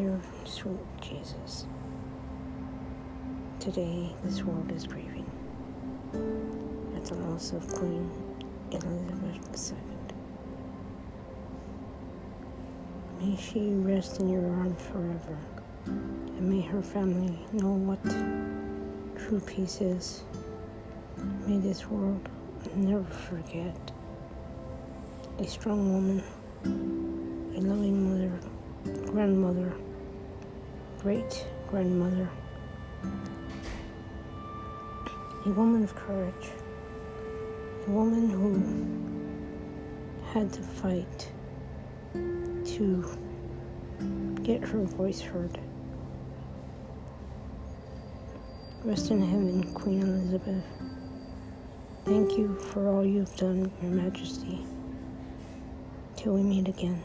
Lord, sweet Jesus. Today, this world is grieving at the loss of Queen Elizabeth II. May she rest in your arms forever, and may her family know what true peace is. May this world never forget a strong woman, a loving mother, grandmother, great grandmother, a woman of courage, a woman who had to fight to get her voice heard. Rest in heaven, Queen Elizabeth. Thank you for all you've done, Your Majesty. Till we meet again.